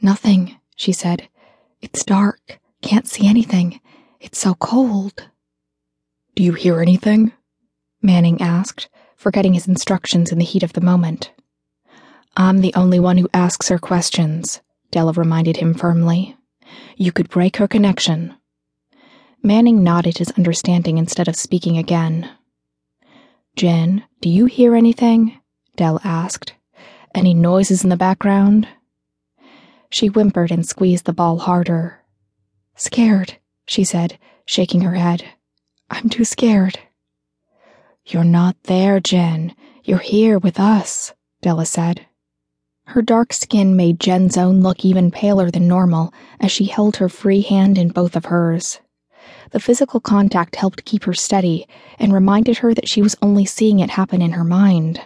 Nothing, she said. It's dark. Can't see anything. It's so cold. Do you hear anything? Manning asked, forgetting his instructions in the heat of the moment. I'm the only one who asks her questions, Della reminded him firmly. You could break her connection. Manning nodded his understanding instead of speaking again. Jen, do you hear anything? Dell asked. Any noises in the background? She whimpered and squeezed the ball harder. Scared, she said, shaking her head. I'm too scared. You're not there, Jen. You're here with us, Della said. Her dark skin made Jen's own look even paler than normal as she held her free hand in both of hers. The physical contact helped keep her steady and reminded her that she was only seeing it happen in her mind.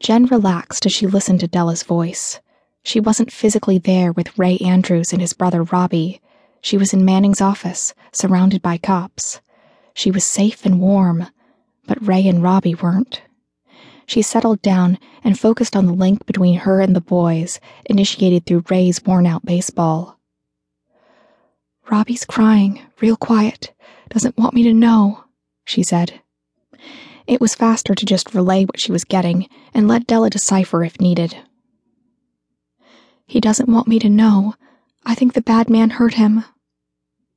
Jen relaxed as she listened to Della's voice. She wasn't physically there with Ray Andrews and his brother Robbie. She was in Manning's office, surrounded by cops. She was safe and warm, but Ray and Robbie weren't. She settled down and focused on the link between her and the boys, initiated through Ray's worn out baseball. Robbie's crying, real quiet. Doesn't want me to know, she said. It was faster to just relay what she was getting and let Della decipher if needed. He doesn't want me to know. I think the bad man hurt him.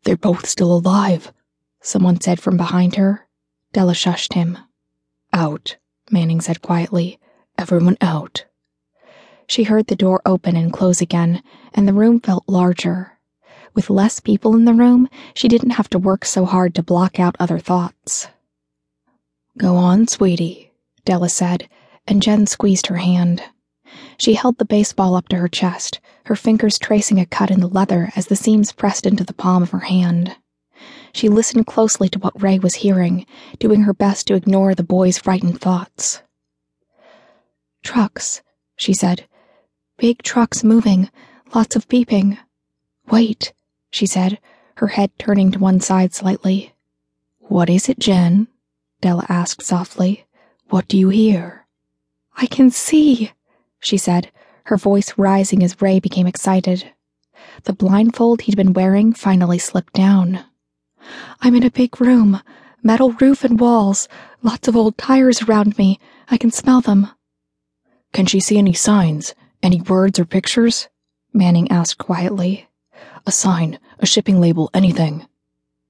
They're both still alive, someone said from behind her. Della shushed him. Out, Manning said quietly. Everyone out. She heard the door open and close again, and the room felt larger. With less people in the room, she didn't have to work so hard to block out other thoughts. Go on, sweetie, Della said, and Jen squeezed her hand. She held the baseball up to her chest, her fingers tracing a cut in the leather as the seams pressed into the palm of her hand. She listened closely to what Ray was hearing, doing her best to ignore the boy's frightened thoughts. Trucks, she said. Big trucks moving, lots of beeping. Wait, she said, her head turning to one side slightly. What is it, Jen? Della asked softly. What do you hear? I can see, she said, her voice rising as Ray became excited. The blindfold he'd been wearing finally slipped down. I'm in a big room, metal roof and walls, lots of old tires around me. I can smell them. Can she see any signs? Any words or pictures? Manning asked quietly. A sign, a shipping label, anything.